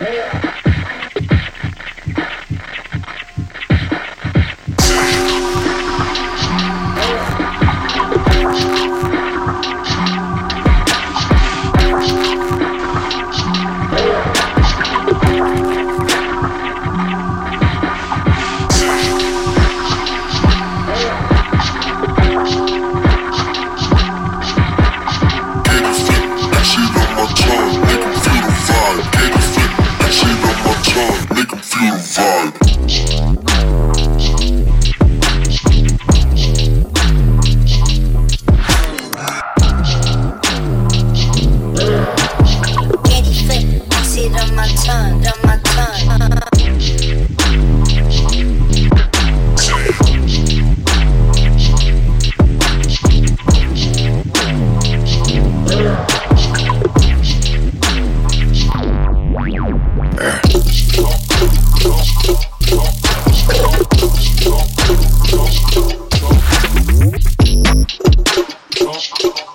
Hey. Thank you.